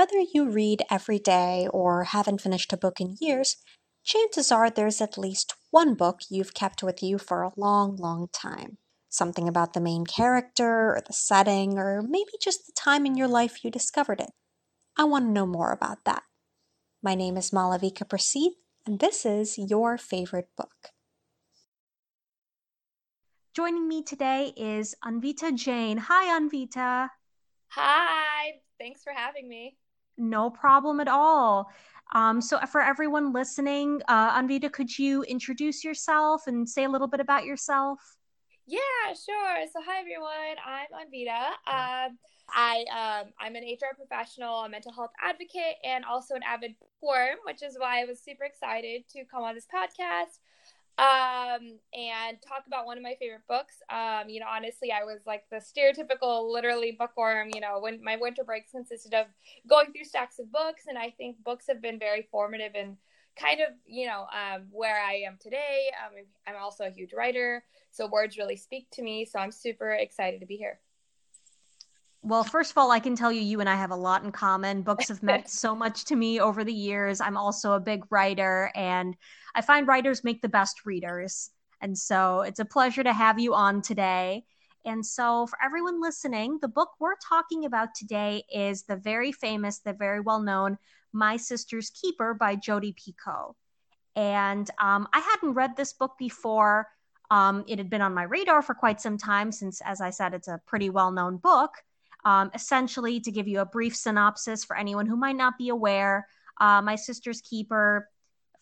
Whether you read every day or haven't finished a book in years, chances are there's at least one book you've kept with you for a long, long time. Something about the main character, or the setting, or maybe just the time in your life you discovered it. I want to know more about that. My name is Malavika Prasid, and this is Your Favorite Book. Joining me today is Anvita Jain. Hi, Anvita. Hi, thanks for having me. No problem at all. Um, so, for everyone listening, uh, Anvita, could you introduce yourself and say a little bit about yourself? Yeah, sure. So, hi everyone. I'm Anvita. Um, I um, I'm an HR professional, a mental health advocate, and also an avid bookworm, which is why I was super excited to come on this podcast um, and talk about one of my favorite books. Um, you know, honestly, I was like the stereotypical, literally bookworm. You know, when my winter breaks consisted of going through stacks of books, and I think books have been very formative and kind of you know um, where I am today. Um, I'm also a huge writer, so words really speak to me. So I'm super excited to be here. Well, first of all, I can tell you, you and I have a lot in common. Books have meant so much to me over the years. I'm also a big writer, and I find writers make the best readers. And so it's a pleasure to have you on today. And so, for everyone listening, the book we're talking about today is the very famous, the very well known My Sister's Keeper by Jodi Picoult. And um, I hadn't read this book before. Um, it had been on my radar for quite some time since, as I said, it's a pretty well known book. Um, essentially, to give you a brief synopsis for anyone who might not be aware, uh, My Sister's Keeper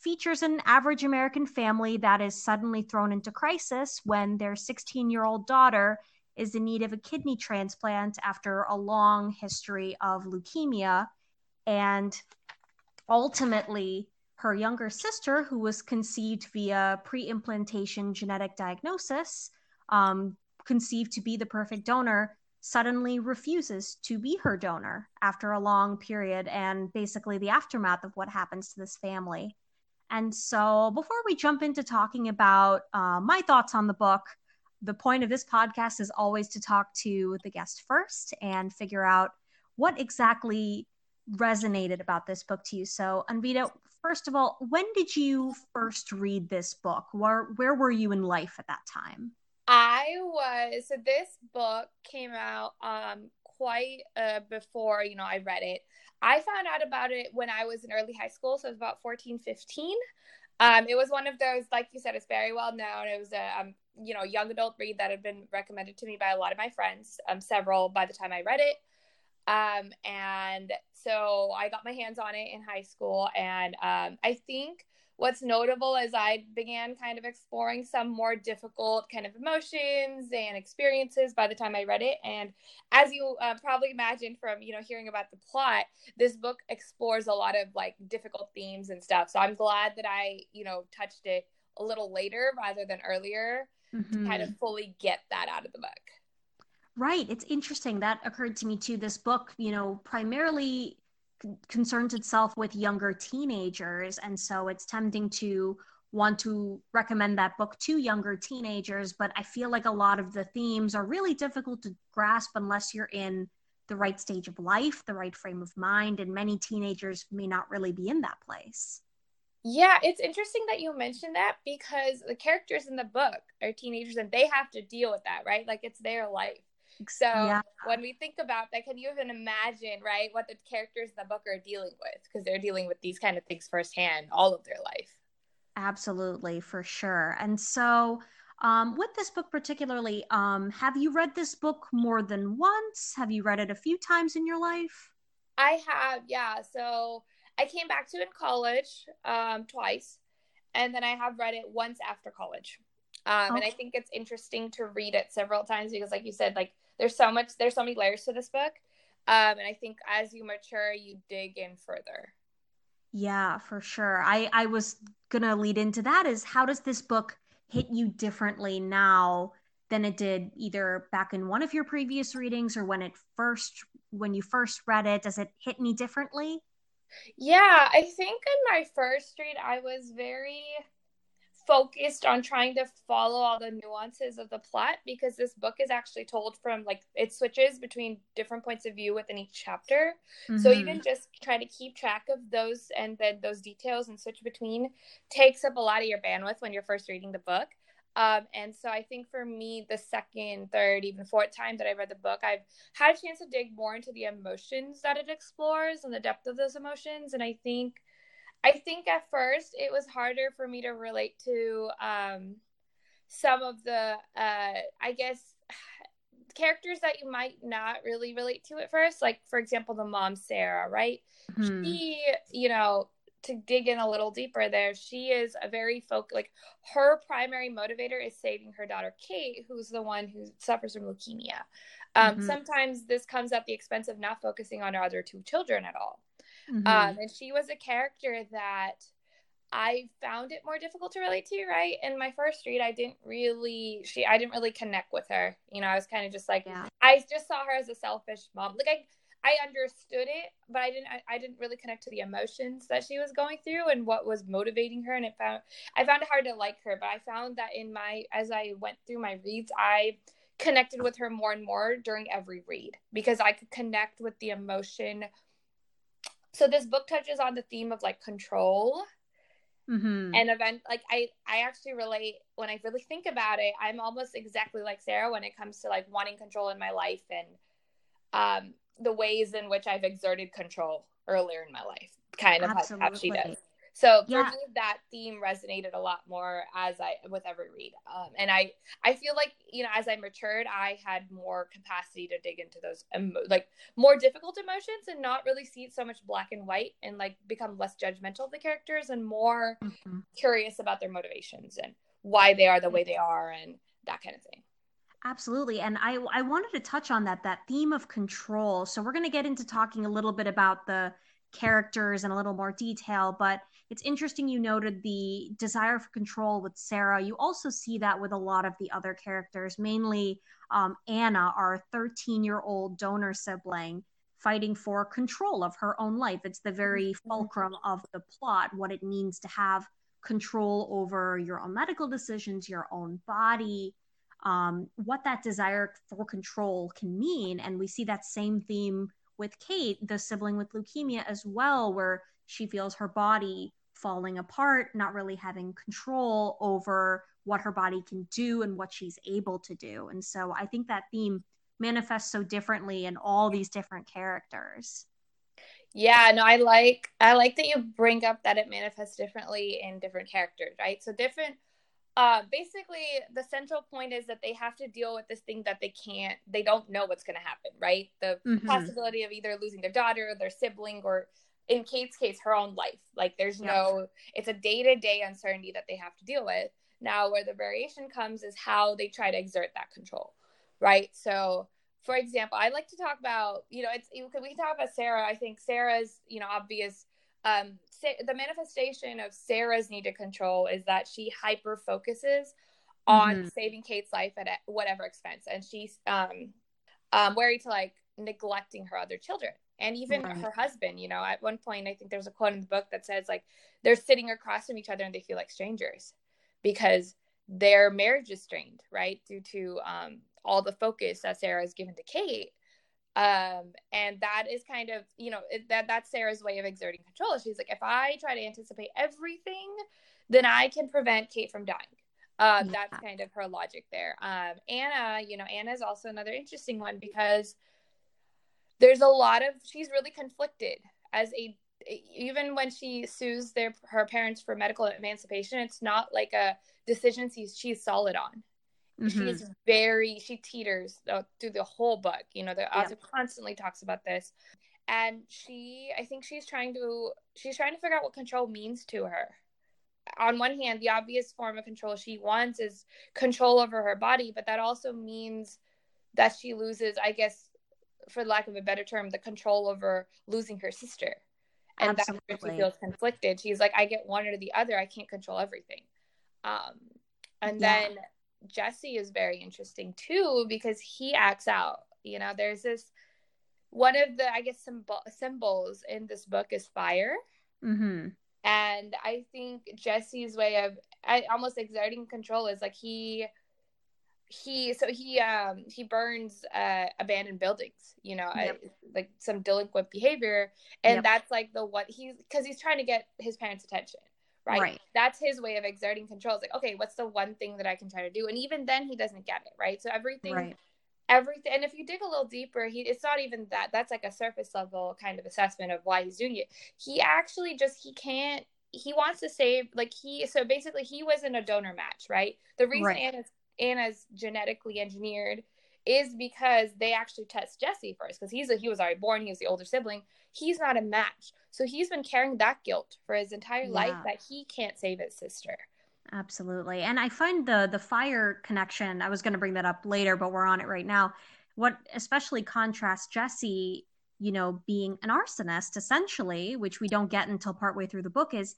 features an average American family that is suddenly thrown into crisis when their 16 year old daughter is in need of a kidney transplant after a long history of leukemia. And ultimately, her younger sister, who was conceived via pre implantation genetic diagnosis, um, conceived to be the perfect donor, suddenly refuses to be her donor after a long period and basically the aftermath of what happens to this family. And so, before we jump into talking about uh, my thoughts on the book, the point of this podcast is always to talk to the guest first and figure out what exactly resonated about this book to you. So, Anvita, first of all, when did you first read this book? Where where were you in life at that time? I was so this book came out um quite uh, before you know I read it. I found out about it when I was in early high school, so it was about 14, 15. Um, it was one of those, like you said, it's very well known. It was a um, you know young adult read that had been recommended to me by a lot of my friends, um, several by the time I read it. Um, and so I got my hands on it in high school, and um, I think what's notable is I began kind of exploring some more difficult kind of emotions and experiences by the time I read it. And as you uh, probably imagine from you know hearing about the plot, this book explores a lot of like difficult themes and stuff. So I'm glad that I you know touched it a little later rather than earlier mm-hmm. to kind of fully get that out of the book. Right. It's interesting. That occurred to me too. This book, you know, primarily concerns itself with younger teenagers. And so it's tempting to want to recommend that book to younger teenagers but i feel like a lot of the themes are really difficult to grasp unless you're in the right stage of life the right frame of mind and many teenagers may not really be in that place. Yeah it's interesting that you mentioned that because the characters in the book are teenagers and they have to deal with that right? Like it's their life so yeah. when we think about that, can you even imagine, right, what the characters in the book are dealing with? Because they're dealing with these kind of things firsthand all of their life. Absolutely, for sure. And so, um, with this book particularly, um, have you read this book more than once? Have you read it a few times in your life? I have, yeah. So I came back to it in college um, twice, and then I have read it once after college. Um, And I think it's interesting to read it several times because, like you said, like there's so much there's so many layers to this book. Um, and i think as you mature you dig in further. Yeah for sure. I i was gonna lead into that is how does this book hit you differently now than it did either back in one of your previous readings or when it first when you first read it? Does it hit me differently? Yeah i think in my first read i was very focused on trying to follow all the nuances of the plot because this book is actually told from like it switches between different points of view within each chapter. Mm-hmm. So even just trying to keep track of those and then those details and switch between takes up a lot of your bandwidth when you're first reading the book. Um, and so I think for me, the second, third, even fourth time that I read the book, I've had a chance to dig more into the emotions that it explores and the depth of those emotions. And I think I think at first it was harder for me to relate to um, some of the, uh, I guess, characters that you might not really relate to at first. Like, for example, the mom, Sarah, right? Mm-hmm. She, you know, to dig in a little deeper there, she is a very folk like her primary motivator is saving her daughter Kate, who's the one who suffers from leukemia. Um, mm-hmm. Sometimes this comes at the expense of not focusing on her other two children at all. Mm-hmm. Um, and she was a character that I found it more difficult to relate to, right? In my first read, I didn't really she I didn't really connect with her. You know, I was kind of just like yeah. I just saw her as a selfish mom. Like I I understood it, but I didn't I, I, didn't really connect to the emotions that she was going through and what was motivating her and it found I found it hard to like her, but I found that in my as I went through my reads, I connected with her more and more during every read because I could connect with the emotion so this book touches on the theme of like control mm-hmm. and event like i i actually relate when i really think about it i'm almost exactly like sarah when it comes to like wanting control in my life and um the ways in which i've exerted control earlier in my life. Kind of how she does so for yeah. me, that theme resonated a lot more as I with every read, um, and I I feel like you know as I matured, I had more capacity to dig into those emo- like more difficult emotions and not really see it so much black and white, and like become less judgmental of the characters and more mm-hmm. curious about their motivations and why they are the way they are and that kind of thing. Absolutely. And I I wanted to touch on that that theme of control. So we're going to get into talking a little bit about the characters in a little more detail, but it's interesting you noted the desire for control with Sarah. You also see that with a lot of the other characters, mainly um, Anna, our 13 year old donor sibling, fighting for control of her own life. It's the very mm-hmm. fulcrum of the plot, what it means to have control over your own medical decisions, your own body, um, what that desire for control can mean. And we see that same theme with Kate, the sibling with leukemia, as well, where she feels her body falling apart, not really having control over what her body can do and what she's able to do. And so I think that theme manifests so differently in all these different characters. Yeah, no, I like I like that you bring up that it manifests differently in different characters, right? So different uh basically the central point is that they have to deal with this thing that they can't they don't know what's going to happen, right? The mm-hmm. possibility of either losing their daughter, their sibling or in Kate's case, her own life. Like there's no, it's a day to day uncertainty that they have to deal with. Now, where the variation comes is how they try to exert that control, right? So, for example, I like to talk about, you know, it's we can talk about Sarah. I think Sarah's, you know, obvious. Um, the manifestation of Sarah's need to control is that she hyper focuses on mm-hmm. saving Kate's life at whatever expense, and she's um, um, wary to like neglecting her other children and even right. her husband you know at one point i think there's a quote in the book that says like they're sitting across from each other and they feel like strangers because their marriage is strained right due to um, all the focus that sarah has given to kate um, and that is kind of you know that that's sarah's way of exerting control. She's like if i try to anticipate everything then i can prevent kate from dying. Um, yeah. that's kind of her logic there. Um, anna you know anna is also another interesting one because there's a lot of she's really conflicted as a even when she sues their her parents for medical emancipation it's not like a decision she's she's solid on mm-hmm. she's very she teeters through the whole book you know the yeah. author constantly talks about this and she i think she's trying to she's trying to figure out what control means to her on one hand the obvious form of control she wants is control over her body but that also means that she loses i guess for lack of a better term, the control over losing her sister. And Absolutely. that's where she feels conflicted. She's like, I get one or the other. I can't control everything. Um, and yeah. then Jesse is very interesting too because he acts out. You know, there's this one of the I guess symbol, symbols in this book is fire, mm-hmm. And I think Jesse's way of I, almost exerting control is like he he so he um he burns uh abandoned buildings you know yep. uh, like some delinquent behavior and yep. that's like the what he's because he's trying to get his parents attention right? right that's his way of exerting control it's like okay what's the one thing that i can try to do and even then he doesn't get it right so everything right. everything and if you dig a little deeper he it's not even that that's like a surface level kind of assessment of why he's doing it he actually just he can't he wants to save like he so basically he was in a donor match right the reason right. anna's anna's genetically engineered is because they actually test jesse first because he's a, he was already born he was the older sibling he's not a match so he's been carrying that guilt for his entire yeah. life that he can't save his sister absolutely and i find the the fire connection i was going to bring that up later but we're on it right now what especially contrasts jesse you know, being an arsonist essentially, which we don't get until partway through the book, is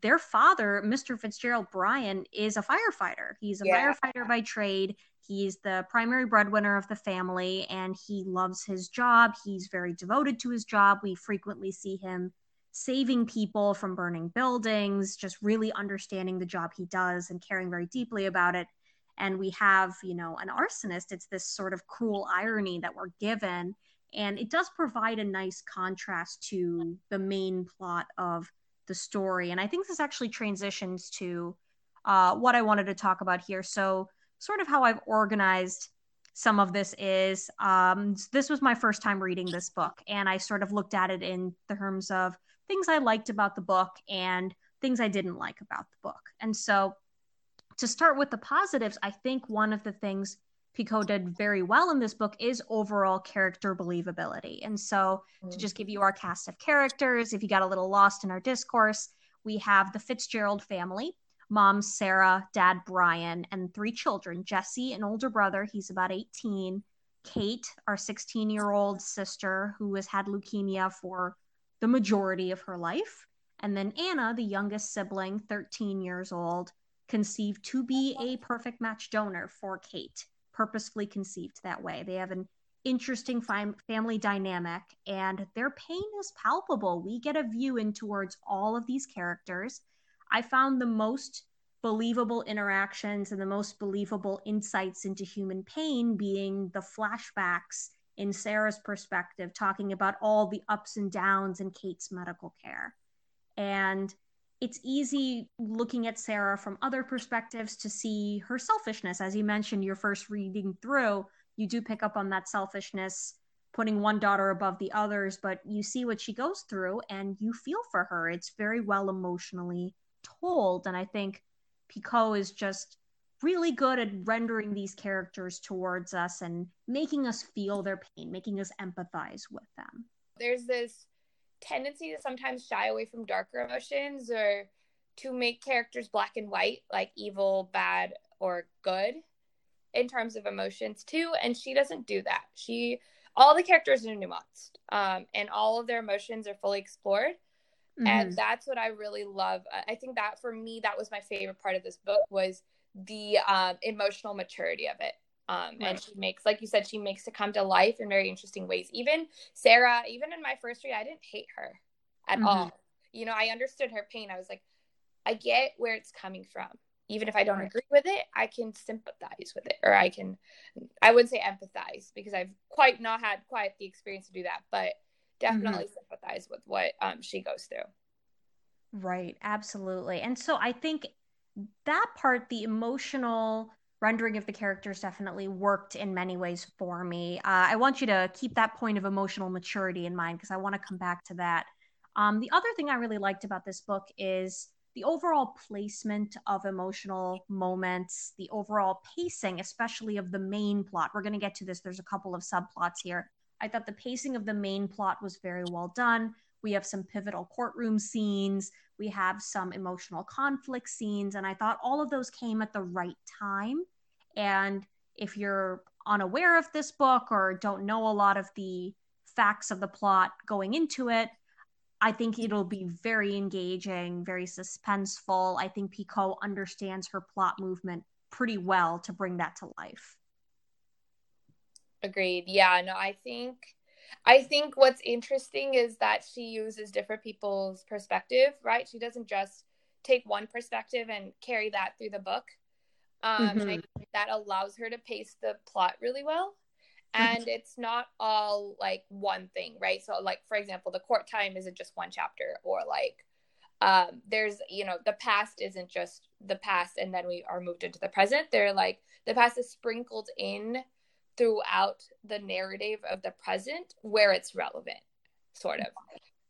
their father, Mr. Fitzgerald Brian, is a firefighter. He's a yeah. firefighter by trade. He's the primary breadwinner of the family and he loves his job. He's very devoted to his job. We frequently see him saving people from burning buildings, just really understanding the job he does and caring very deeply about it. And we have, you know, an arsonist. It's this sort of cruel irony that we're given and it does provide a nice contrast to the main plot of the story and i think this actually transitions to uh, what i wanted to talk about here so sort of how i've organized some of this is um, this was my first time reading this book and i sort of looked at it in terms of things i liked about the book and things i didn't like about the book and so to start with the positives i think one of the things Picoult did very well in this book is overall character believability. And so, to just give you our cast of characters, if you got a little lost in our discourse, we have the Fitzgerald family mom, Sarah, dad, Brian, and three children Jesse, an older brother, he's about 18, Kate, our 16 year old sister, who has had leukemia for the majority of her life, and then Anna, the youngest sibling, 13 years old, conceived to be a perfect match donor for Kate purposefully conceived that way. They have an interesting family dynamic and their pain is palpable. We get a view in towards all of these characters. I found the most believable interactions and the most believable insights into human pain being the flashbacks in Sarah's perspective, talking about all the ups and downs in Kate's medical care. And it's easy looking at Sarah from other perspectives to see her selfishness. As you mentioned, your first reading through, you do pick up on that selfishness, putting one daughter above the others, but you see what she goes through and you feel for her. It's very well emotionally told. And I think Picoult is just really good at rendering these characters towards us and making us feel their pain, making us empathize with them. There's this tendency to sometimes shy away from darker emotions or to make characters black and white, like evil, bad, or good in terms of emotions too. And she doesn't do that. She all the characters are nuanced, um, and all of their emotions are fully explored. Mm-hmm. And that's what I really love. I think that for me, that was my favorite part of this book was the um, emotional maturity of it. Um, right. And she makes, like you said, she makes it come to life in very interesting ways. Even Sarah, even in my first read, I didn't hate her at mm-hmm. all. You know, I understood her pain. I was like, I get where it's coming from. Even if I don't agree with it, I can sympathize with it, or I can, I wouldn't say empathize because I've quite not had quite the experience to do that, but definitely mm-hmm. sympathize with what um, she goes through. Right, absolutely. And so I think that part, the emotional rendering of the characters definitely worked in many ways for me. Uh, I want you to keep that point of emotional maturity in mind because I want to come back to that. Um, the other thing I really liked about this book is the overall placement of emotional moments, the overall pacing, especially of the main plot. We're going to get to this. There's a couple of subplots here. I thought the pacing of the main plot was very well done. We have some pivotal courtroom scenes. We have some emotional conflict scenes. And I thought all of those came at the right time. And if you're unaware of this book or don't know a lot of the facts of the plot going into it, I think it'll be very engaging, very suspenseful. I think Picoult understands her plot movement pretty well to bring that to life. Agreed. Yeah, no, I think I think what's interesting is that she uses different people's perspective, right? She doesn't just take one perspective and carry that through the book. Um, mm-hmm. and I think that allows her to pace the plot really well. And mm-hmm. it's not all like one thing, right? So, like for example, the court time isn't just one chapter, or like um, there's you know the past isn't just the past and then we are moved into the present. They're like the past is sprinkled in throughout the narrative of the present where it's relevant, sort of.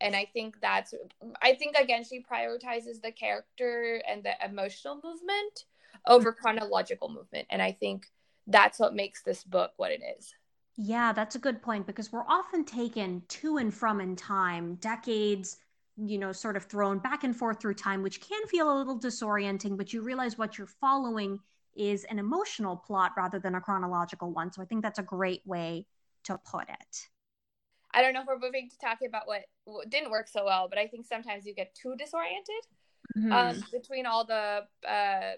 And I think that's, I think again, she prioritizes the character and the emotional movement over chronological movement. And I think that's what makes this book what it is. Yeah, that's a good point because we're often taken to and from in time, decades, you know, sort of thrown back and forth through time, which can feel a little disorienting, but you realize what you're following is an emotional plot rather than a chronological one. So I think that's a great way to put it. I don't know if we're moving to talking about what, what didn't work so well, but I think sometimes you get too disoriented mm-hmm. um, between all the uh,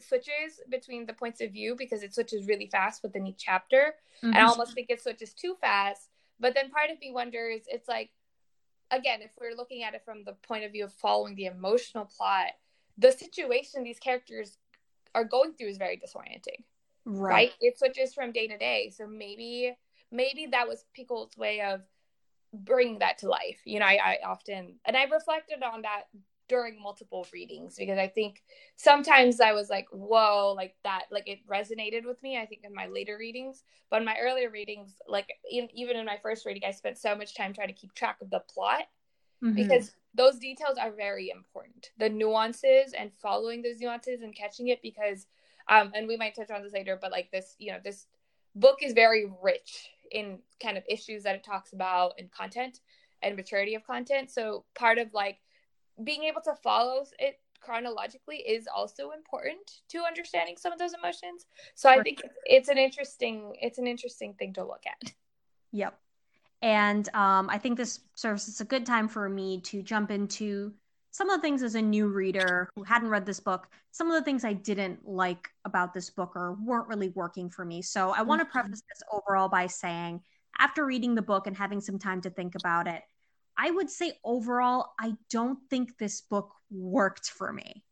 switches between the points of view because it switches really fast within each chapter. Mm-hmm. And I almost think it switches too fast. But then part of me wonders, it's like, again, if we're looking at it from the point of view of following the emotional plot, the situation these characters are going through is very disorienting. Right. right? It switches from day to day. So maybe maybe that was Picoult's way of bringing that to life. You know, I, I often and I reflected on that during multiple readings because I think sometimes I was like, whoa, like that, like it resonated with me. I think in my later readings, but in my earlier readings, like in, even in my first reading, I spent so much time trying to keep track of the plot mm-hmm. because those details are very important. The nuances and following those nuances and catching it because um and we might touch on this later, but like this, you know, this book is very rich in kind of issues that it talks about and content and maturity of content. So part of like being able to follow it chronologically is also important to understanding some of those emotions. So I think it's an interesting it's an interesting thing to look at. Yep. And um, I think this serves as a good time for me to jump into some of the things as a new reader who hadn't read this book, some of the things I didn't like about this book or weren't really working for me. So I want to mm-hmm. preface this overall by saying, after reading the book and having some time to think about it, I would say overall, I don't think this book worked for me.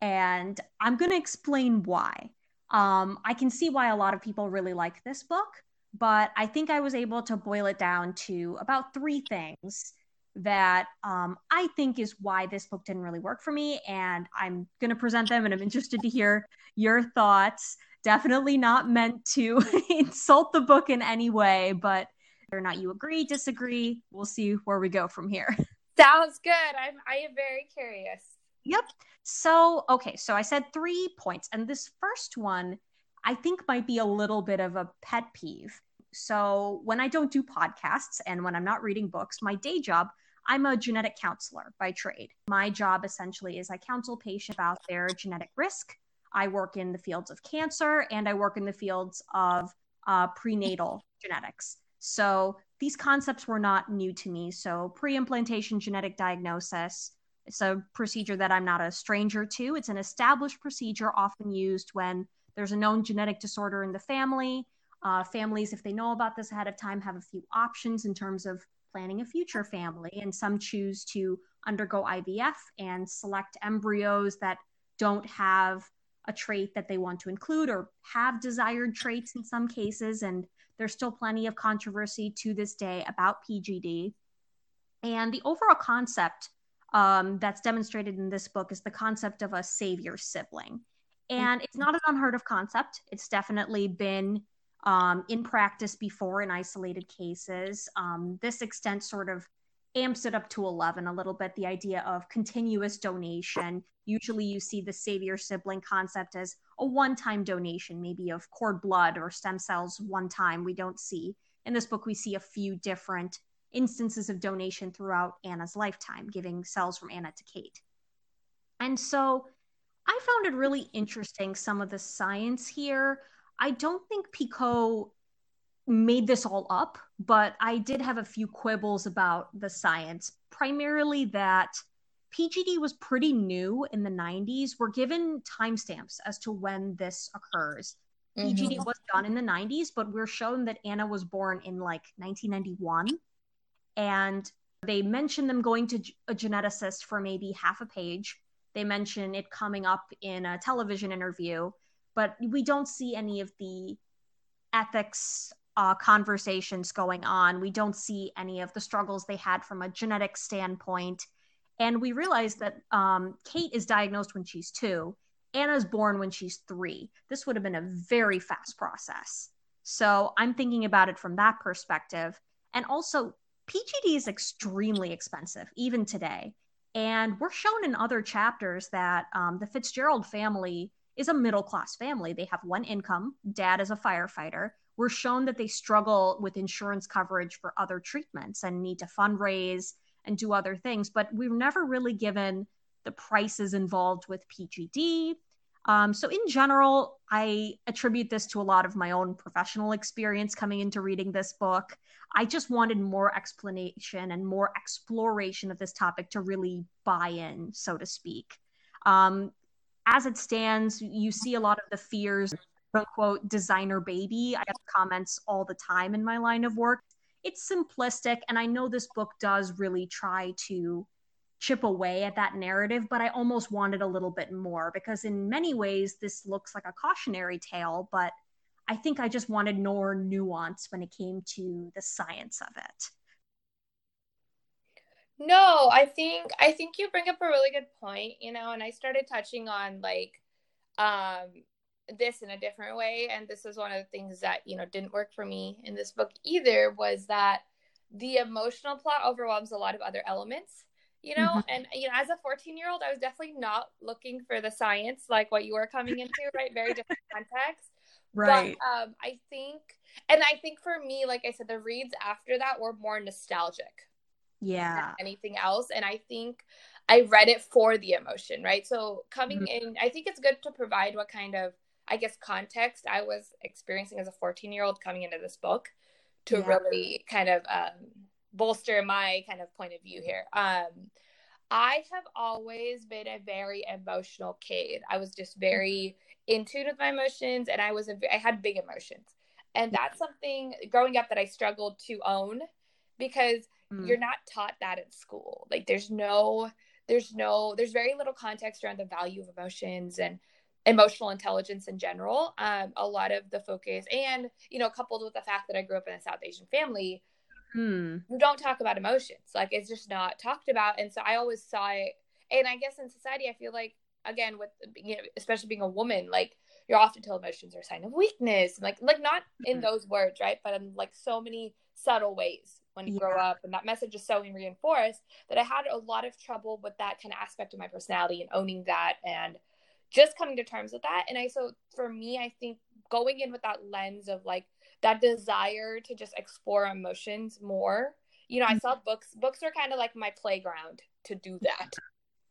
And I'm going to explain why. Um, I can see why a lot of people really like this book but I think I was able to boil it down to about three things that um, I think is why this book didn't really work for me. And I'm going to present them, and I'm interested to hear your thoughts. Definitely not meant to insult the book in any way, but whether or not you agree, disagree, we'll see where we go from here. Sounds good. I'm I am very curious. Yep. So, okay, so I said three points, and this first one I think might be a little bit of a pet peeve. So when I don't do podcasts and when I'm not reading books, my day job, I'm a genetic counselor by trade. My job essentially is I counsel patients about their genetic risk. I work in the fields of cancer and I work in the fields of uh, prenatal genetics. So these concepts were not new to me. So pre implantation genetic diagnosis, it's a procedure that I'm not a stranger to. It's an established procedure often used when there's a known genetic disorder in the family. Uh, families, if they know about this ahead of time, have a few options in terms of planning a future family, and some choose to undergo IVF and select embryos that don't have a trait that they want to include or have desired traits in some cases. And there's still plenty of controversy to this day about PGD. And the overall concept um, that's demonstrated in this book is the concept of a savior sibling. And it's not an unheard of concept. It's definitely been um, in practice before in isolated cases. Um, this extent sort of amps it up to 11 a little bit the idea of continuous donation. Usually you see the savior sibling concept as a one time donation, maybe of cord blood or stem cells one time. We don't see. In this book, we see a few different instances of donation throughout Anna's lifetime, giving cells from Anna to Kate. And so I found it really interesting some of the science here. I don't think Picoult made this all up, but I did have a few quibbles about the science, primarily that PGD was pretty new in the 90s. We're given timestamps as to when this occurs. PGD mm-hmm. was done in the 90s, but we're shown that Anna was born in like 1991. And they mention them going to a geneticist for maybe half a page. They mention it coming up in a television interview, but we don't see any of the ethics uh, conversations going on. We don't see any of the struggles they had from a genetic standpoint. And we realize that um, Kate is diagnosed when she's two. Anna's born when she's three. This would have been a very fast process. So I'm thinking about it from that perspective. And also, PGD is extremely expensive, even today. And we're shown in other chapters that um, the Fitzgerald family is a middle class family. They have one income, dad is a firefighter. We're shown that they struggle with insurance coverage for other treatments and need to fundraise and do other things, but we've never really given the prices involved with PGD. Um, so, in general, I attribute this to a lot of my own professional experience coming into reading this book. I just wanted more explanation and more exploration of this topic to really buy in, so to speak. Um, as it stands, you see a lot of the fears, quote unquote, designer baby. I get comments all the time in my line of work. It's simplistic, and I know this book does really try to chip away at that narrative, but I almost wanted a little bit more because, in many ways, this looks like a cautionary tale, but I think I just wanted more nuance when it came to the science of it. No, I think I think you bring up a really good point, you know, and I started touching on like um this in a different way and this is one of the things that, you know, didn't work for me in this book either was that the emotional plot overwhelms a lot of other elements you know? Mm-hmm. and you know as a 14 year old i was definitely not looking for the science like what you were coming into right? Very different context. Right. but um i think and i think for me like i said the reads after that were more nostalgic yeah. anything else. And i think i read it for the emotion right? So coming mm-hmm. in i think it's good to provide what kind of i guess context i was experiencing as a 14 year old coming into this book to yeah. really kind of um bolster my kind of point of view here. Um, I have always been a very emotional kid. I was just very in tune with my emotions, and I was a, I had big emotions, and that's something growing up that I struggled to own because mm. you're not taught that at school. Like there's no there's no there's very little context around the value of emotions and emotional intelligence in general. Um, a lot of the focus, and you know, coupled with the fact that I grew up in a South Asian family, hmm. you don't talk about emotions. Like it's just not talked about. And so I always saw it. And I guess in society, I feel like again with you know, especially being a woman, like you're often told emotions are a sign of weakness, like like not in mm-hmm. those words, right? But in like so many subtle ways when you yeah. grow up, and that message is so reinforced that I had a lot of trouble with that kind of aspect of my personality and owning that and just coming to terms with that. And I so for me, I think going in with that lens of like that desire to just explore emotions more. You know, I saw mm-hmm. books. Books are kind of like my playground to do that.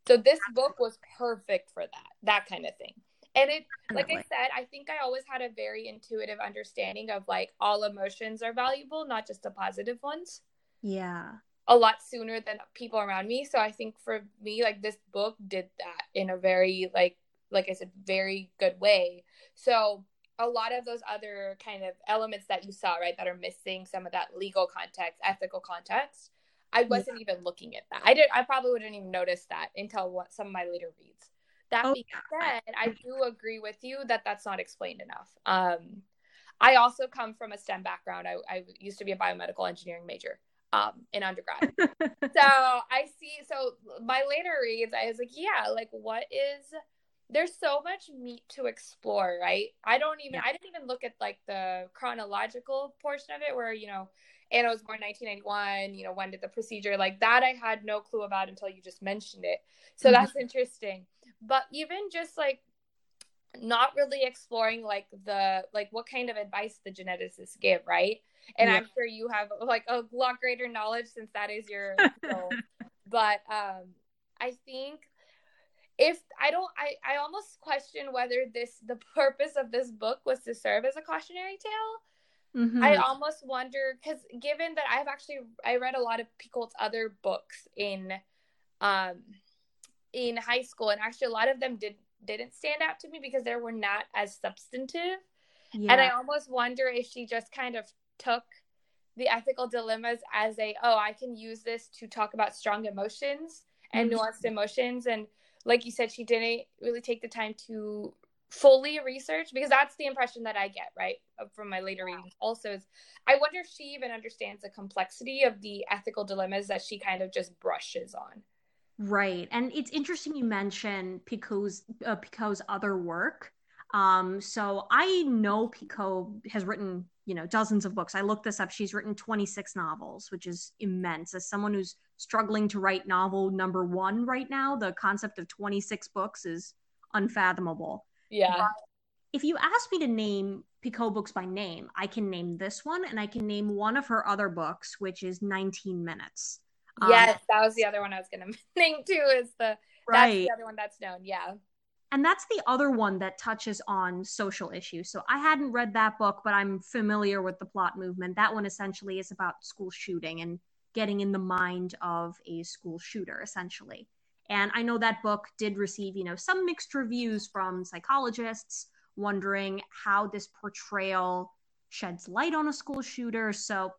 So this book was perfect for that, that kind of thing. And it, like I said, I think I always had a very intuitive understanding of like all emotions are valuable, not just the positive ones. Yeah. A lot sooner than people around me. So I think for me, like this book did that in a very, like, like I said, very good way. So a lot of those other kind of elements that you saw, right, that are missing some of that legal context, ethical context. I wasn't yeah. even looking at that. I did. I probably wouldn't even notice that until what some of my later reads. That oh, being said, I do agree with you that that's not explained enough. Um, I also come from a STEM background. I, I used to be a biomedical engineering major um, in undergrad. so I see. So my later reads, I was like, yeah, like what is there's so much meat to explore, right? I don't even yeah. I didn't even look at like the chronological portion of it where, you know, Anna was born 1991, you know, when did the procedure like that I had no clue about until you just mentioned it. So mm-hmm. that's interesting. But even just like not really exploring like the like what kind of advice the geneticists give, right? And yeah. I'm sure you have like a lot greater knowledge since that is your but um I think if I don't I I almost question whether this the purpose of this book was to serve as a cautionary tale. Mm-hmm. I almost wonder because given that I've actually I read a lot of Picoult's other books in um in high school and actually a lot of them did didn't stand out to me because they were not as substantive Yeah. And I almost wonder if she just kind of took the ethical dilemmas as a, oh, I can use this to talk about strong emotions and mm-hmm. nuanced emotions. And like you said, she didn't really take the time to fully research because that's the impression that I get, right, from my later readings. Also, is I wonder if she even understands the complexity of the ethical dilemmas that she kind of just brushes on. Right, and it's interesting you mention Picoult's uh, Picoult's other work. Um, so I know Picoult has written, you know, dozens of books. I looked this up. She's written 26 novels, which is immense. As someone who's struggling to write novel number one right now, the concept of 26 books is unfathomable. Yeah. But if you ask me to name Picoult books by name, I can name this one and I can name one of her other books, which is 19 Minutes. Yes, um, that was the other one I was going to name too. Is the right. that's the other one that's known. Yeah. And that's the other one that touches on social issues. So I hadn't read that book, but I'm familiar with the plot movement. That one essentially is about school shooting and getting in the mind of a school shooter, essentially. And I know that book did receive, you know, some mixed reviews from psychologists wondering how this portrayal sheds light on a school shooter. So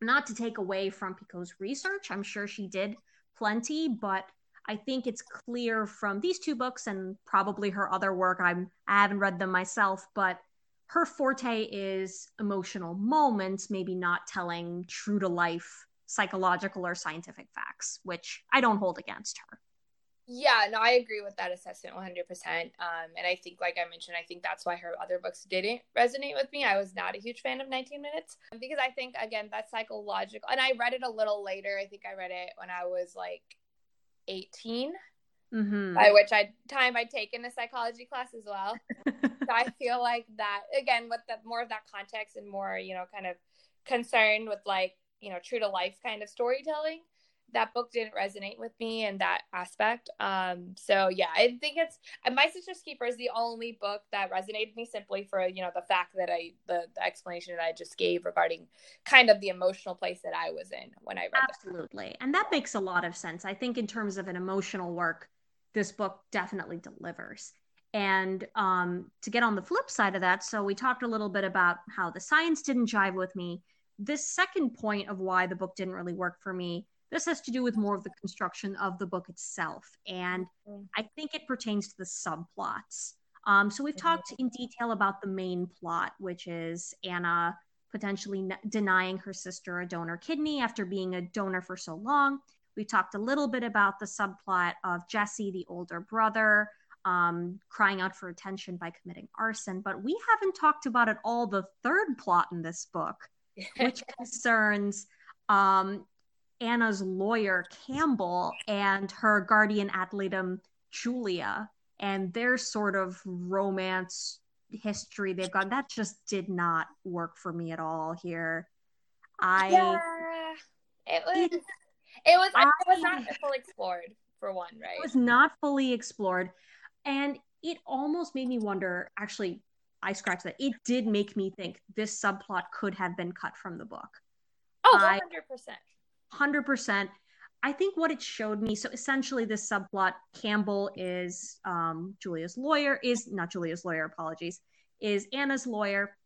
not to take away from Picoult's research, I'm sure she did plenty, but I think it's clear from these two books and probably her other work. I'm I haven't read them myself, but her forte is emotional moments, maybe not telling true to life psychological or scientific facts, which I don't hold against her. Yeah, no, I agree with that assessment 100%. Um, and I think, like I mentioned, I think that's why her other books didn't resonate with me. I was not a huge fan of 19 Minutes because I think, again, that's psychological. And I read it a little later. I think I read it when I was like 18, mm-hmm. by which I time I'd taken a psychology class as well. so I feel like that, again, with the, more of that context and more, you know, kind of concerned with like, you know, true to life kind of storytelling that book didn't resonate with me in that aspect. Um, so yeah, I think it's My Sister's Keeper is the only book that resonated with me simply for you know the fact that I the, the explanation that I just gave regarding kind of the emotional place that I was in when I read absolutely, that. and that makes a lot of sense. I think in terms of an emotional work, this book definitely delivers. And um, to get on the flip side of that, so we talked a little bit about how the science didn't jive with me. This second point of why the book didn't really work for me this has to do with more of the construction of the book itself. And mm-hmm. I think it pertains to the subplots. Um, so we've mm-hmm. talked in detail about the main plot, which is Anna potentially n- denying her sister a donor kidney after being a donor for so long. We talked a little bit about the subplot of Jesse, the older brother, um, crying out for attention by committing arson. But we haven't talked about at all the third plot in this book, which concerns um, Anna's lawyer, Campbell, and her guardian ad litem, Julia, and their sort of romance history they've got. That just did not work for me at all here. I. Yeah, it was. It, it was. I, it was not fully explored for one, right? It was not fully explored, and it almost made me wonder. Actually, I scratched that. It did make me think this subplot could have been cut from the book. Oh, 100%. 100%. I think what it showed me, so essentially this subplot, Campbell is um, Julia's lawyer, is not Julia's lawyer, apologies, is Anna's lawyer.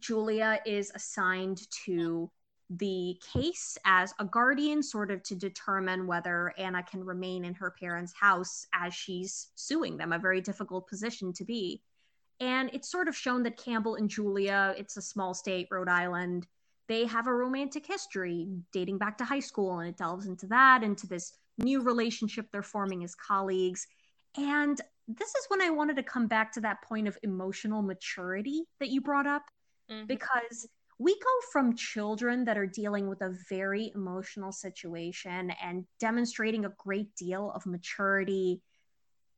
Julia is assigned to the case as a guardian, sort of to determine whether Anna can remain in her parents' house as she's suing them, a very difficult position to be. And it's sort of shown that Campbell and Julia, it's a small state, Rhode Island, they have a romantic history dating back to high school and it delves into that into this new relationship they're forming as colleagues and this is when i wanted to come back to that point of emotional maturity that you brought up mm-hmm. because we go from children that are dealing with a very emotional situation and demonstrating a great deal of maturity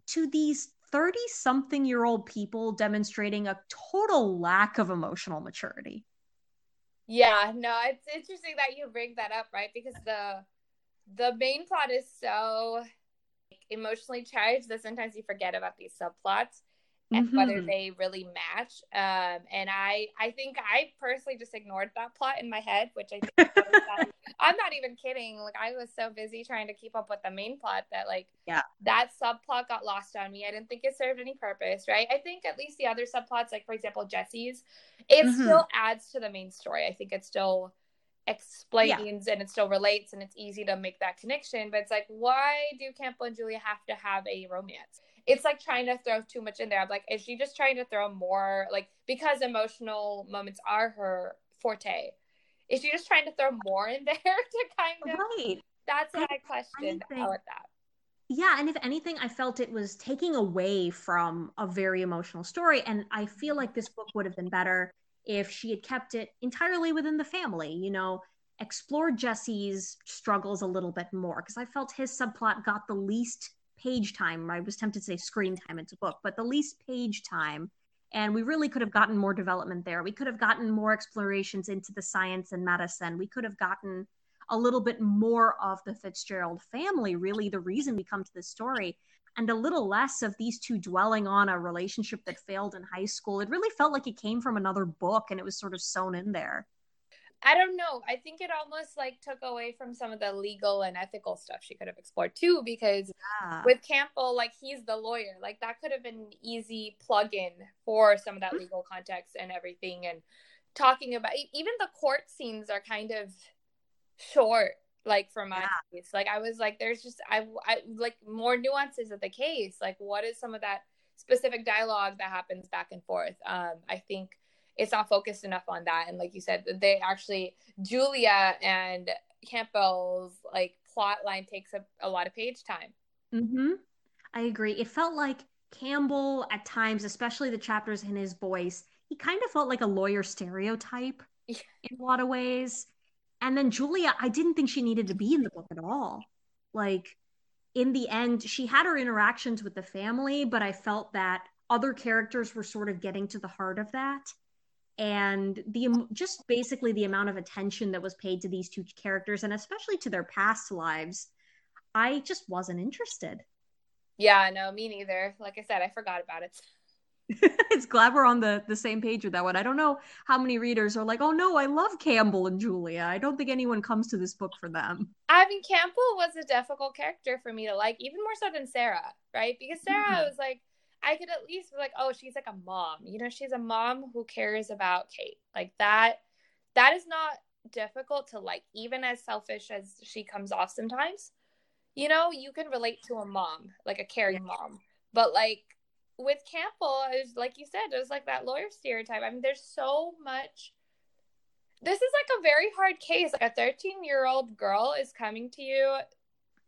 to these 30 something year old people demonstrating a total lack of emotional maturity yeah, no, it's interesting that you bring that up, right? Because the the main plot is so emotionally charged that sometimes you forget about these subplots. And mm-hmm. whether they really match. Um, and I, I think I personally just ignored that plot in my head, which I think I'm not even kidding. Like I was so busy trying to keep up with the main plot that like yeah that subplot got lost on me. I didn't think it served any purpose, right? I think at least the other subplots, like for example Jesse's, it mm-hmm. still adds to the main story. I think it still explains yeah. and it still relates and it's easy to make that connection. But it's like, why do Campbell and Julia have to have a romance? It's like trying to throw too much in there. I'm like, is she just trying to throw more like because emotional moments are her forte? Is she just trying to throw more in there to kind of right? That's what I, questioned about that. Yeah, and if anything, I felt it was taking away from a very emotional story. And I feel like this book would have been better if she had kept it entirely within the family, you know, explored Jesse's struggles a little bit more. Because I felt his subplot got the least page time. I was tempted to say screen time, it's a book, but the least page time and we really could have gotten more development there. We could have gotten more explorations into the science and medicine. We could have gotten a little bit more of the Fitzgerald family, really, the reason we come to this story, and a little less of these two dwelling on a relationship that failed in high school. It really felt like it came from another book and it was sort of sewn in there. I don't know. I think it almost like took away from some of the legal and ethical stuff she could have explored too, because yeah. with Campbell, like he's the lawyer, like that could have been an easy plug in for some of that mm-hmm. legal context and everything. And talking about even the court scenes are kind of short, like for my yeah. case. Like I was like, there's just I, I like more nuances of the case. Like what is some of that specific dialogue that happens back and forth? Um, I think it's not focused enough on that. And like you said, they actually Julia and Campbell's like plot line takes a, a lot of page time. Mm-hmm. I agree. It felt like Campbell at times, especially the chapters in his voice, he kind of felt like a lawyer stereotype yeah. in a lot of ways. And then Julia, I didn't think she needed to be in the book at all. Like in the end, she had her interactions with the family, but I felt that other characters were sort of getting to the heart of that and the just basically the amount of attention that was paid to these two characters and especially to their past lives i just wasn't interested. Yeah no me neither. Like i said i forgot about it. It's glad we're on the the same page with that one. I don't know how many readers are like oh no i love campbell and julia. I don't think anyone comes to this book for them. I mean campbell was a difficult character for me to like even more so than sarah right? Because sarah mm-hmm. was like I could at least be like, oh, she's like a mom. You know, she's a mom who cares about Kate. Like that, that is not difficult to like, even as selfish as she comes off sometimes. You know, you can relate to a mom, like a caring mom. But like with Campbell, it was like you said, it was like that lawyer stereotype. I mean, there's so much. This is like a very hard case. Like a 13 year old girl is coming to you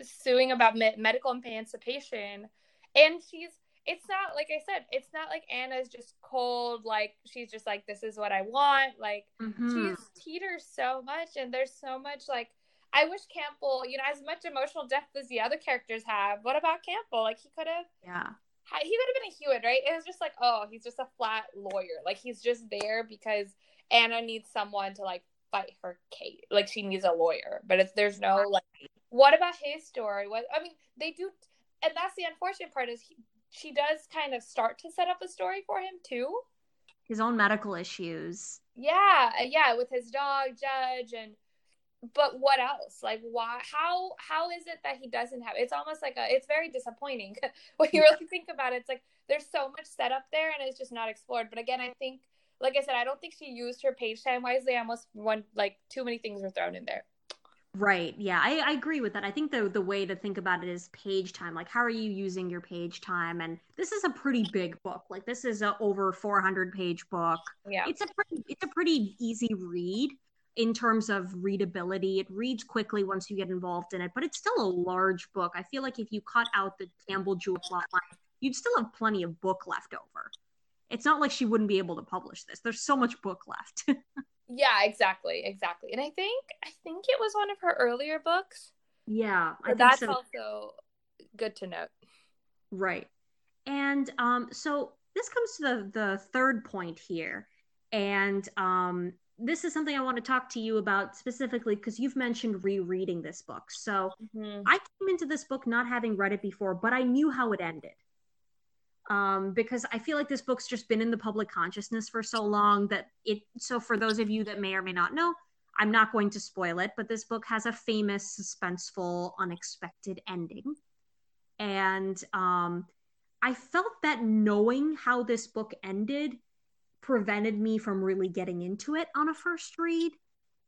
suing about me- medical emancipation, and she's it's not like I said, it's not like Anna's just cold, like she's just like, this is what I want. Like mm-hmm. she's teeters so much, and there's so much like I wish Campbell, you know, as much emotional depth as the other characters have. What about Campbell? Like he could have, yeah, he would have been a Hewitt, right? It was just like, oh, he's just a flat lawyer. Like he's just there because Anna needs someone to like fight her Kate. Like she needs a lawyer, but if there's no like, what about his story? What I mean, they do, and that's the unfortunate part is he, she does kind of start to set up a story for him too. His own medical issues. Yeah, uh, yeah, with his dog Judge and but what else? Like why how how is it that he doesn't have it's almost like a it's very disappointing when you really think about it. It's like there's so much set up there and it's just not explored. But again, I think like I said, I don't think she used her page time wisely. Almost one like too many things were thrown in there. Right. Yeah, I, I agree with that. I think the the way to think about it is page time. Like, how are you using your page time? And this is a pretty big book. Like, this is a over 400 page book. Yeah. It's a pretty it's a pretty easy read in terms of readability. It reads quickly once you get involved in it, but it's still a large book. I feel like if you cut out the Campbell Julia plotline, you'd still have plenty of book left over. It's not like she wouldn't be able to publish this. There's so much book left. Yeah, exactly, exactly. And I think I think it was one of her earlier books. Yeah, I that's so. also good to note. Right. And um so this comes to the the third point here. And um this is something I want to talk to you about specifically because you've mentioned rereading this book. So mm-hmm. I came into this book not having read it before, but I knew how it ended. Um, because I feel like this book's just been in the public consciousness for so long that it. So, for those of you that may or may not know, I'm not going to spoil it, but this book has a famous, suspenseful, unexpected ending. And um, I felt that knowing how this book ended prevented me from really getting into it on a first read.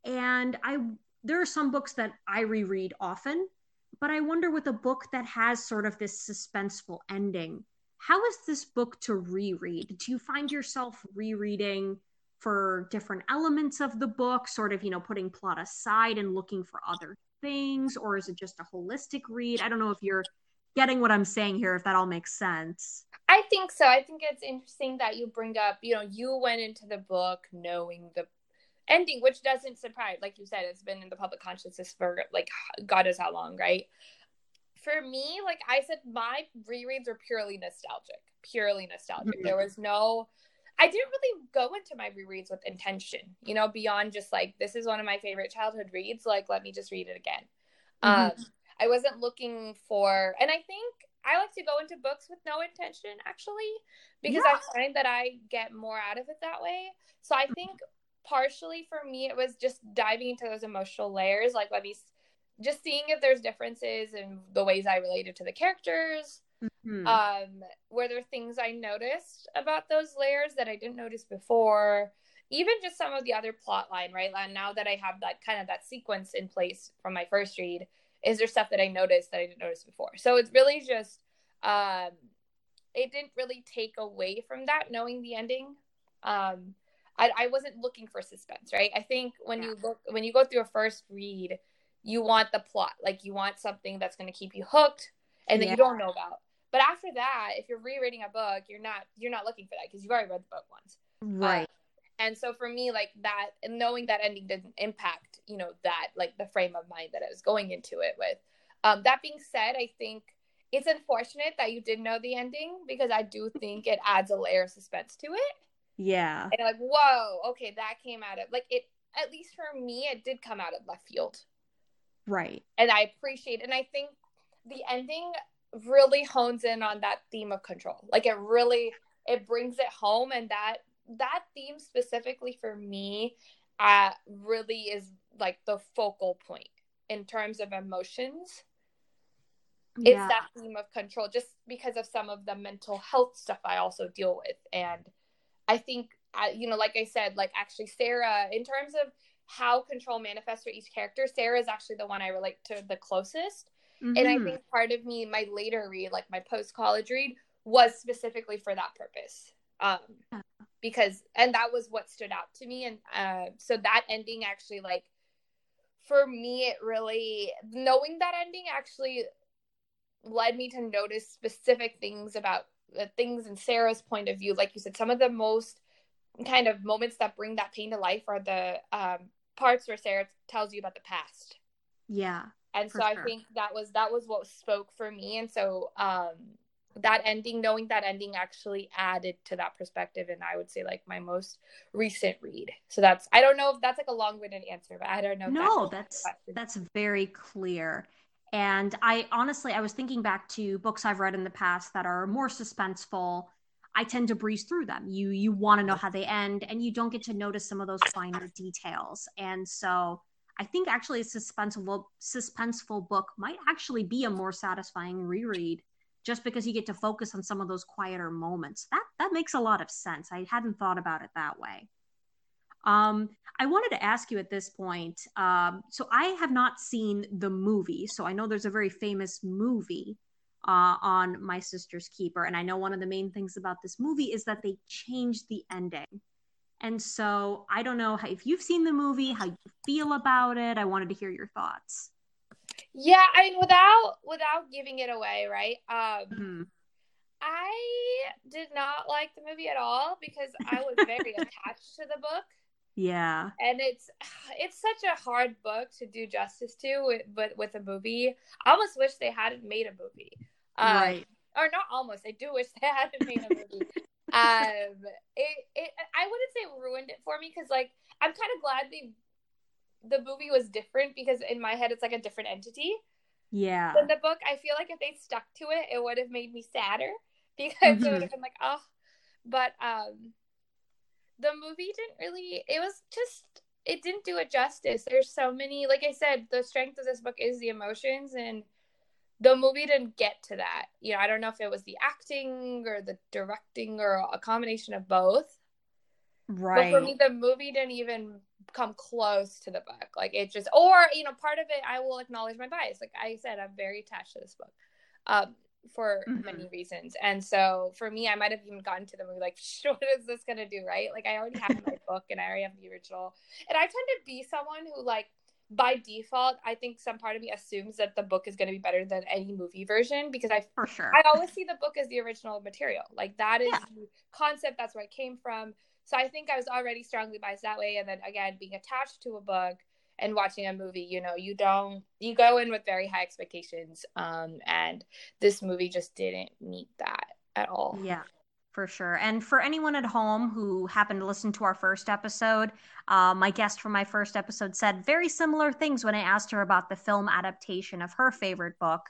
And I there are some books that I reread often, but I wonder with a book that has sort of this suspenseful ending, how is this book to reread? Do you find yourself rereading for different elements of the book, sort of, you know, putting plot aside and looking for other things, or is it just a holistic read? I don't know if you're getting what I'm saying here, if that all makes sense. I think so. I think it's interesting that you bring up, you know, you went into the book knowing the ending, which doesn't surprise. Like you said, it's been in the public consciousness for like God knows how long, right? For me, like I said, my rereads are purely nostalgic, purely nostalgic. Mm-hmm. There was no, I didn't really go into my rereads with intention, you know, beyond just like this is one of my favorite childhood reads. Like, let me just read it again. Mm-hmm. Um, I wasn't looking for, and I think I like to go into books with no intention actually, because yeah. I find that I get more out of it that way. So I think partially for me it was just diving into those emotional layers like let me just seeing if there's differences in the ways i related to the characters mm-hmm. um were there things i noticed about those layers that i didn't notice before even just some of the other plot line right and now that i have that kind of that sequence in place from my first read is there stuff that i noticed that i didn't notice before so it's really just um it didn't really take away from that knowing the ending um I, I wasn't looking for suspense, right? I think when yeah. you look when you go through a first read, you want the plot, like you want something that's going to keep you hooked and that yeah. you don't know about. But after that, if you're rereading a book, you're not you're not looking for that because you've already read the book once, right? Uh, and so for me, like that, and knowing that ending didn't impact, you know, that like the frame of mind that I was going into it with. Um, that being said, I think it's unfortunate that you didn't know the ending because I do think it adds a layer of suspense to it. Yeah. And like, whoa, okay, that came out of like it at least for me, it did come out of left field. Right. And I appreciate and I think the ending really hones in on that theme of control. Like it really it brings it home and that that theme specifically for me uh really is like the focal point in terms of emotions. Yeah. It's that theme of control just because of some of the mental health stuff I also deal with and I think, uh, you know, like I said, like actually Sarah, in terms of how control manifests for each character, Sarah is actually the one I relate to the closest. Mm-hmm. And I mm-hmm. think part of me, my later read, like my post college read, was specifically for that purpose. Um, because, and that was what stood out to me. And uh, so that ending actually, like, for me, it really, knowing that ending actually led me to notice specific things about the things in Sarah's point of view, like you said, some of the most kind of moments that bring that pain to life are the um, parts where Sarah tells you about the past. Yeah. And so sure. I think that was that was what spoke for me. And so um that ending, knowing that ending actually added to that perspective and I would say like my most recent read. So that's I don't know if that's like a long-winded answer, but I don't know. No, that's that's, that's very clear. And I honestly, I was thinking back to books I've read in the past that are more suspenseful. I tend to breeze through them. You you want to know how they end, and you don't get to notice some of those finer details. And so, I think actually a suspenseful suspenseful book might actually be a more satisfying reread, just because you get to focus on some of those quieter moments. That that makes a lot of sense. I hadn't thought about it that way. Um, I wanted to ask you at this point. Um, so I have not seen the movie, so I know there's a very famous movie uh, on My Sister's Keeper, and I know one of the main things about this movie is that they changed the ending. And so I don't know how, if you've seen the movie, how you feel about it. I wanted to hear your thoughts. Yeah, I mean, without without giving it away, right? Um, mm-hmm. I did not like the movie at all because I was very attached to the book. Yeah. And it's it's such a hard book to do justice to with but with a movie. I almost wish they hadn't made a movie. Um, right. Or not almost. I do wish they hadn't made a movie. um it, it I wouldn't say ruined it for me because like I'm kind of glad they the movie was different because in my head it's like a different entity. Yeah. In the book, I feel like if they stuck to it, it would have made me sadder because mm-hmm. it would have been like, oh, but um, the movie didn't really. It was just it didn't do it justice. There's so many. Like I said, the strength of this book is the emotions and the movie didn't get to that. You know, I don't know if it was the acting or the directing or a combination of both. Right. But for me, the movie didn't even come close to the book. Like it just, or you know, part of it, I will acknowledge my bias. Like I said, I'm very attached to this book, um, for mm-hmm. many reasons. And so for me, I might have even gotten to the movie like, what is this gonna do? Right? Like I already have my book and I already have the original. And I tend to be someone who like by default, I think some part of me assumes that the book is going to be better than any movie version because I for sure I always see the book as the original material. Like that is yeah. the concept. That's where it came from. So I think I was already strongly biased that way. And then again, being attached to a book and watching a movie, you know, you don't you go in with very high expectations. Um, and this movie just didn't meet that at all. Yeah for sure. And for anyone at home who happened to listen to our first episode, uh, my guest from my first episode said very similar things when I asked her about the film adaptation of her favorite book.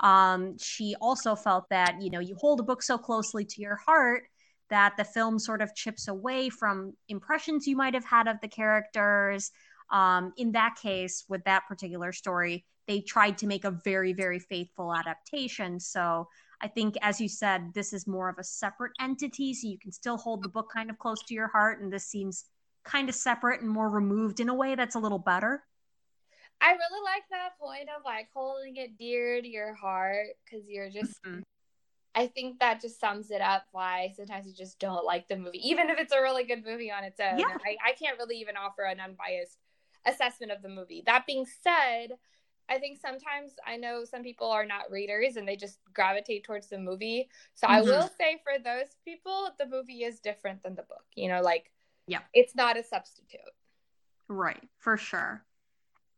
Um, she also felt that, you know, you hold a book so closely to your heart that the film sort of chips away from impressions you might have had of the characters. Um, in that case, with that particular story, they tried to make a very, very faithful adaptation. So I think, as you said, this is more of a separate entity, so you can still hold the book kind of close to your heart, and this seems kind of separate and more removed in a way that's a little better. I really like that point of like holding it dear to your heart because you're just. Mm-hmm. I think that just sums it up why sometimes you just don't like the movie, even if it's a really good movie on its own. Yeah. I, I can't really even offer an unbiased assessment of the movie. That being said, I think sometimes I know some people are not readers and they just gravitate towards the movie. So mm-hmm. I will say for those people, the movie is different than the book. You know, like yeah, it's not a substitute. Right, for sure.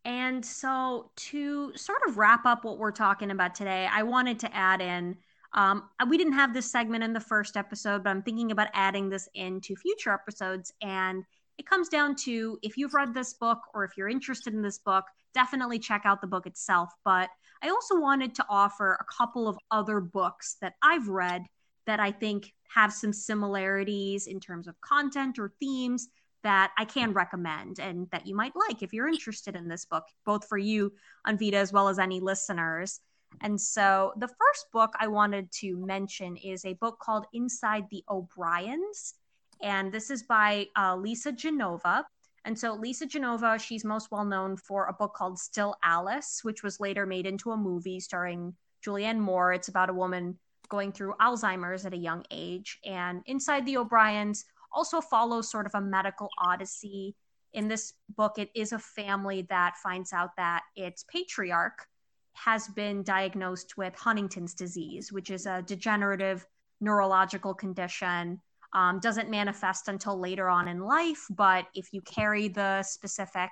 And so to sort of wrap up what we're talking about today, I wanted to add in um, we didn't have this segment in the first episode, but I'm thinking about adding this into future episodes. And it comes down to if you've read this book or if you're interested in this book, definitely check out the book itself. But I also wanted to offer a couple of other books that I've read that I think have some similarities in terms of content or themes that I can recommend and that you might like if you're interested in this book, both for you, Anvita, as well as any listeners. And so the first book I wanted to mention is a book called Inside the O'Briens. And this is by uh, Lisa Genova. And so Lisa Genova, she's most well known for a book called Still Alice, which was later made into a movie starring Julianne Moore. It's about a woman going through Alzheimer's at a young age. And Inside the O'Briens also follows sort of a medical odyssey. In this book, it is a family that finds out that its patriarch has been diagnosed with Huntington's disease, which is a degenerative neurological condition um, doesn't manifest until later on in life, but if you carry the specific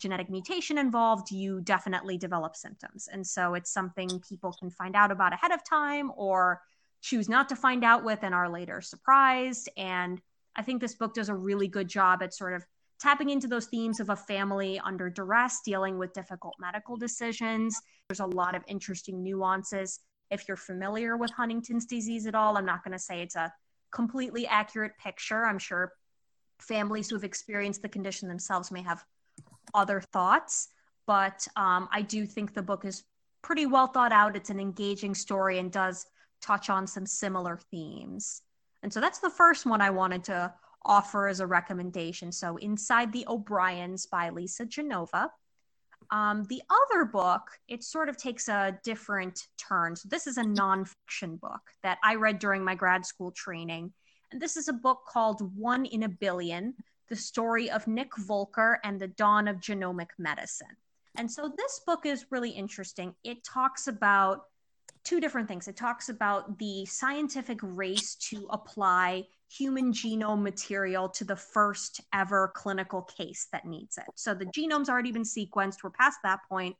genetic mutation involved, you definitely develop symptoms. And so it's something people can find out about ahead of time or choose not to find out with and are later surprised. And I think this book does a really good job at sort of tapping into those themes of a family under duress, dealing with difficult medical decisions. There's a lot of interesting nuances. If you're familiar with Huntington's disease at all, I'm not going to say it's a completely accurate picture. I'm sure families who have experienced the condition themselves may have other thoughts, but um, I do think the book is pretty well thought out. It's an engaging story and does touch on some similar themes. And so that's the first one I wanted to offer as a recommendation. So, Inside the O'Briens by Lisa Genova. Um, the other book, it sort of takes a different turn. So, this is a nonfiction book that I read during my grad school training. And this is a book called One in a Billion The Story of Nick Volker and the Dawn of Genomic Medicine. And so, this book is really interesting. It talks about two different things. It talks about the scientific race to apply human genome material to the first ever clinical case that needs it. So the genome's already been sequenced. We're past that point.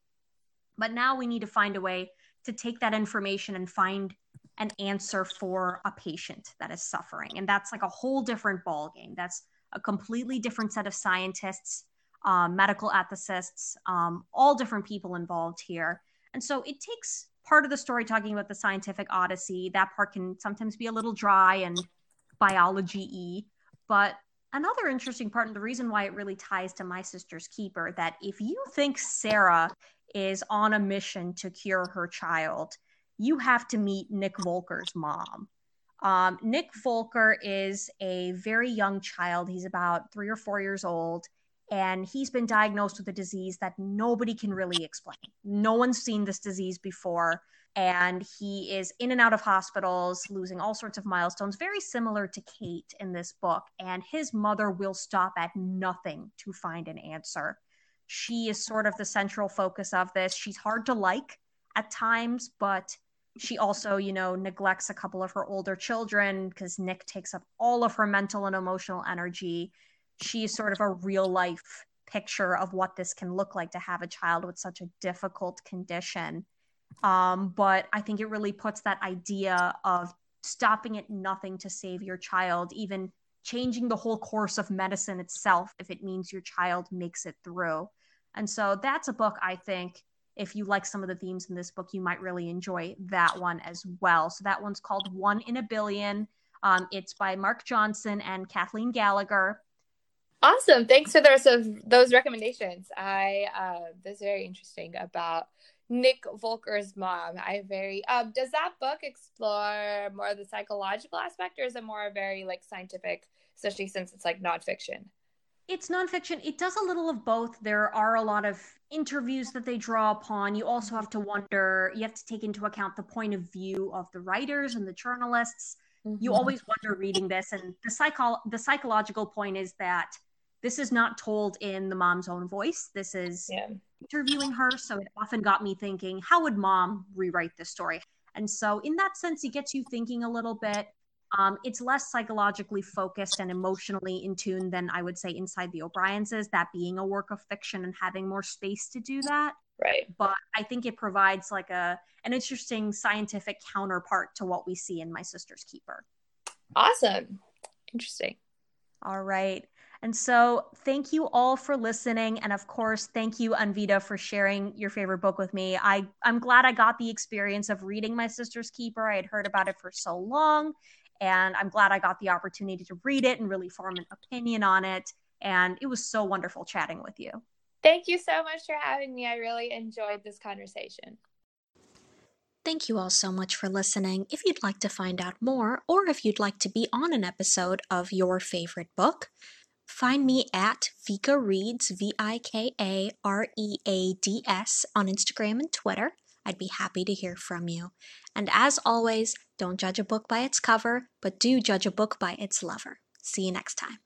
But now we need to find a way to take that information and find an answer for a patient that is suffering. And that's like a whole different ballgame. That's a completely different set of scientists, um, medical ethicists, um, all different people involved here. And so it takes part of the story talking about the scientific odyssey. That part can sometimes be a little dry and biology y. But another interesting part, and the reason why it really ties to My Sister's Keeper, that if you think Sarah is on a mission to cure her child, you have to meet Nick Volker's mom. Um, Nick Volker is a very young child. He's about three or four years old, and he's been diagnosed with a disease that nobody can really explain. No one's seen this disease before, and he is in and out of hospitals, losing all sorts of milestones, very similar to Kate in this book. And his mother will stop at nothing to find an answer. She is sort of the central focus of this. She's hard to like at times, but she also, you know, neglects a couple of her older children because Nick takes up all of her mental and emotional energy. She's sort of a real life picture of what this can look like to have a child with such a difficult condition. Um, but I think it really puts that idea of stopping at nothing to save your child, even changing the whole course of medicine itself if it means your child makes it through. And so that's a book I think if you like some of the themes in this book, you might really enjoy that one as well. So that one's called One in a Billion. Um, it's by Mark Johnson and Kathleen Gallagher. Awesome. Thanks for those of those recommendations. I uh, that's very interesting about Nick Volker's mom. I very um, does that book explore more of the psychological aspect, or is it more very like scientific, especially since it's like nonfiction? It's nonfiction. It does a little of both. There are a lot of interviews that they draw upon. You also have to wonder, you have to take into account the point of view of the writers and the journalists. Mm-hmm. You always wonder reading this. And the psycho the psychological point is that this is not told in the mom's own voice. This is yeah. interviewing her. So it often got me thinking, how would mom rewrite this story? And so in that sense, it gets you thinking a little bit. Um, it's less psychologically focused and emotionally in tune than I would say Inside the O'Briens is, that being a work of fiction and having more space to do that. Right. But I think it provides like a an interesting scientific counterpart to what we see in My Sister's Keeper. Awesome. Interesting. All right. And so, thank you all for listening. And of course, thank you, Anvita, for sharing your favorite book with me. I, I'm glad I got the experience of reading My Sister's Keeper. I had heard about it for so long. And I'm glad I got the opportunity to read it and really form an opinion on it. And it was so wonderful chatting with you. Thank you so much for having me. I really enjoyed this conversation. Thank you all so much for listening. If you'd like to find out more, or if you'd like to be on an episode of your favorite book, find me at Vika Reads, V I K A R E A D S, on Instagram and Twitter. I'd be happy to hear from you. And as always, don't judge a book by its cover, but do judge a book by its lover. See you next time.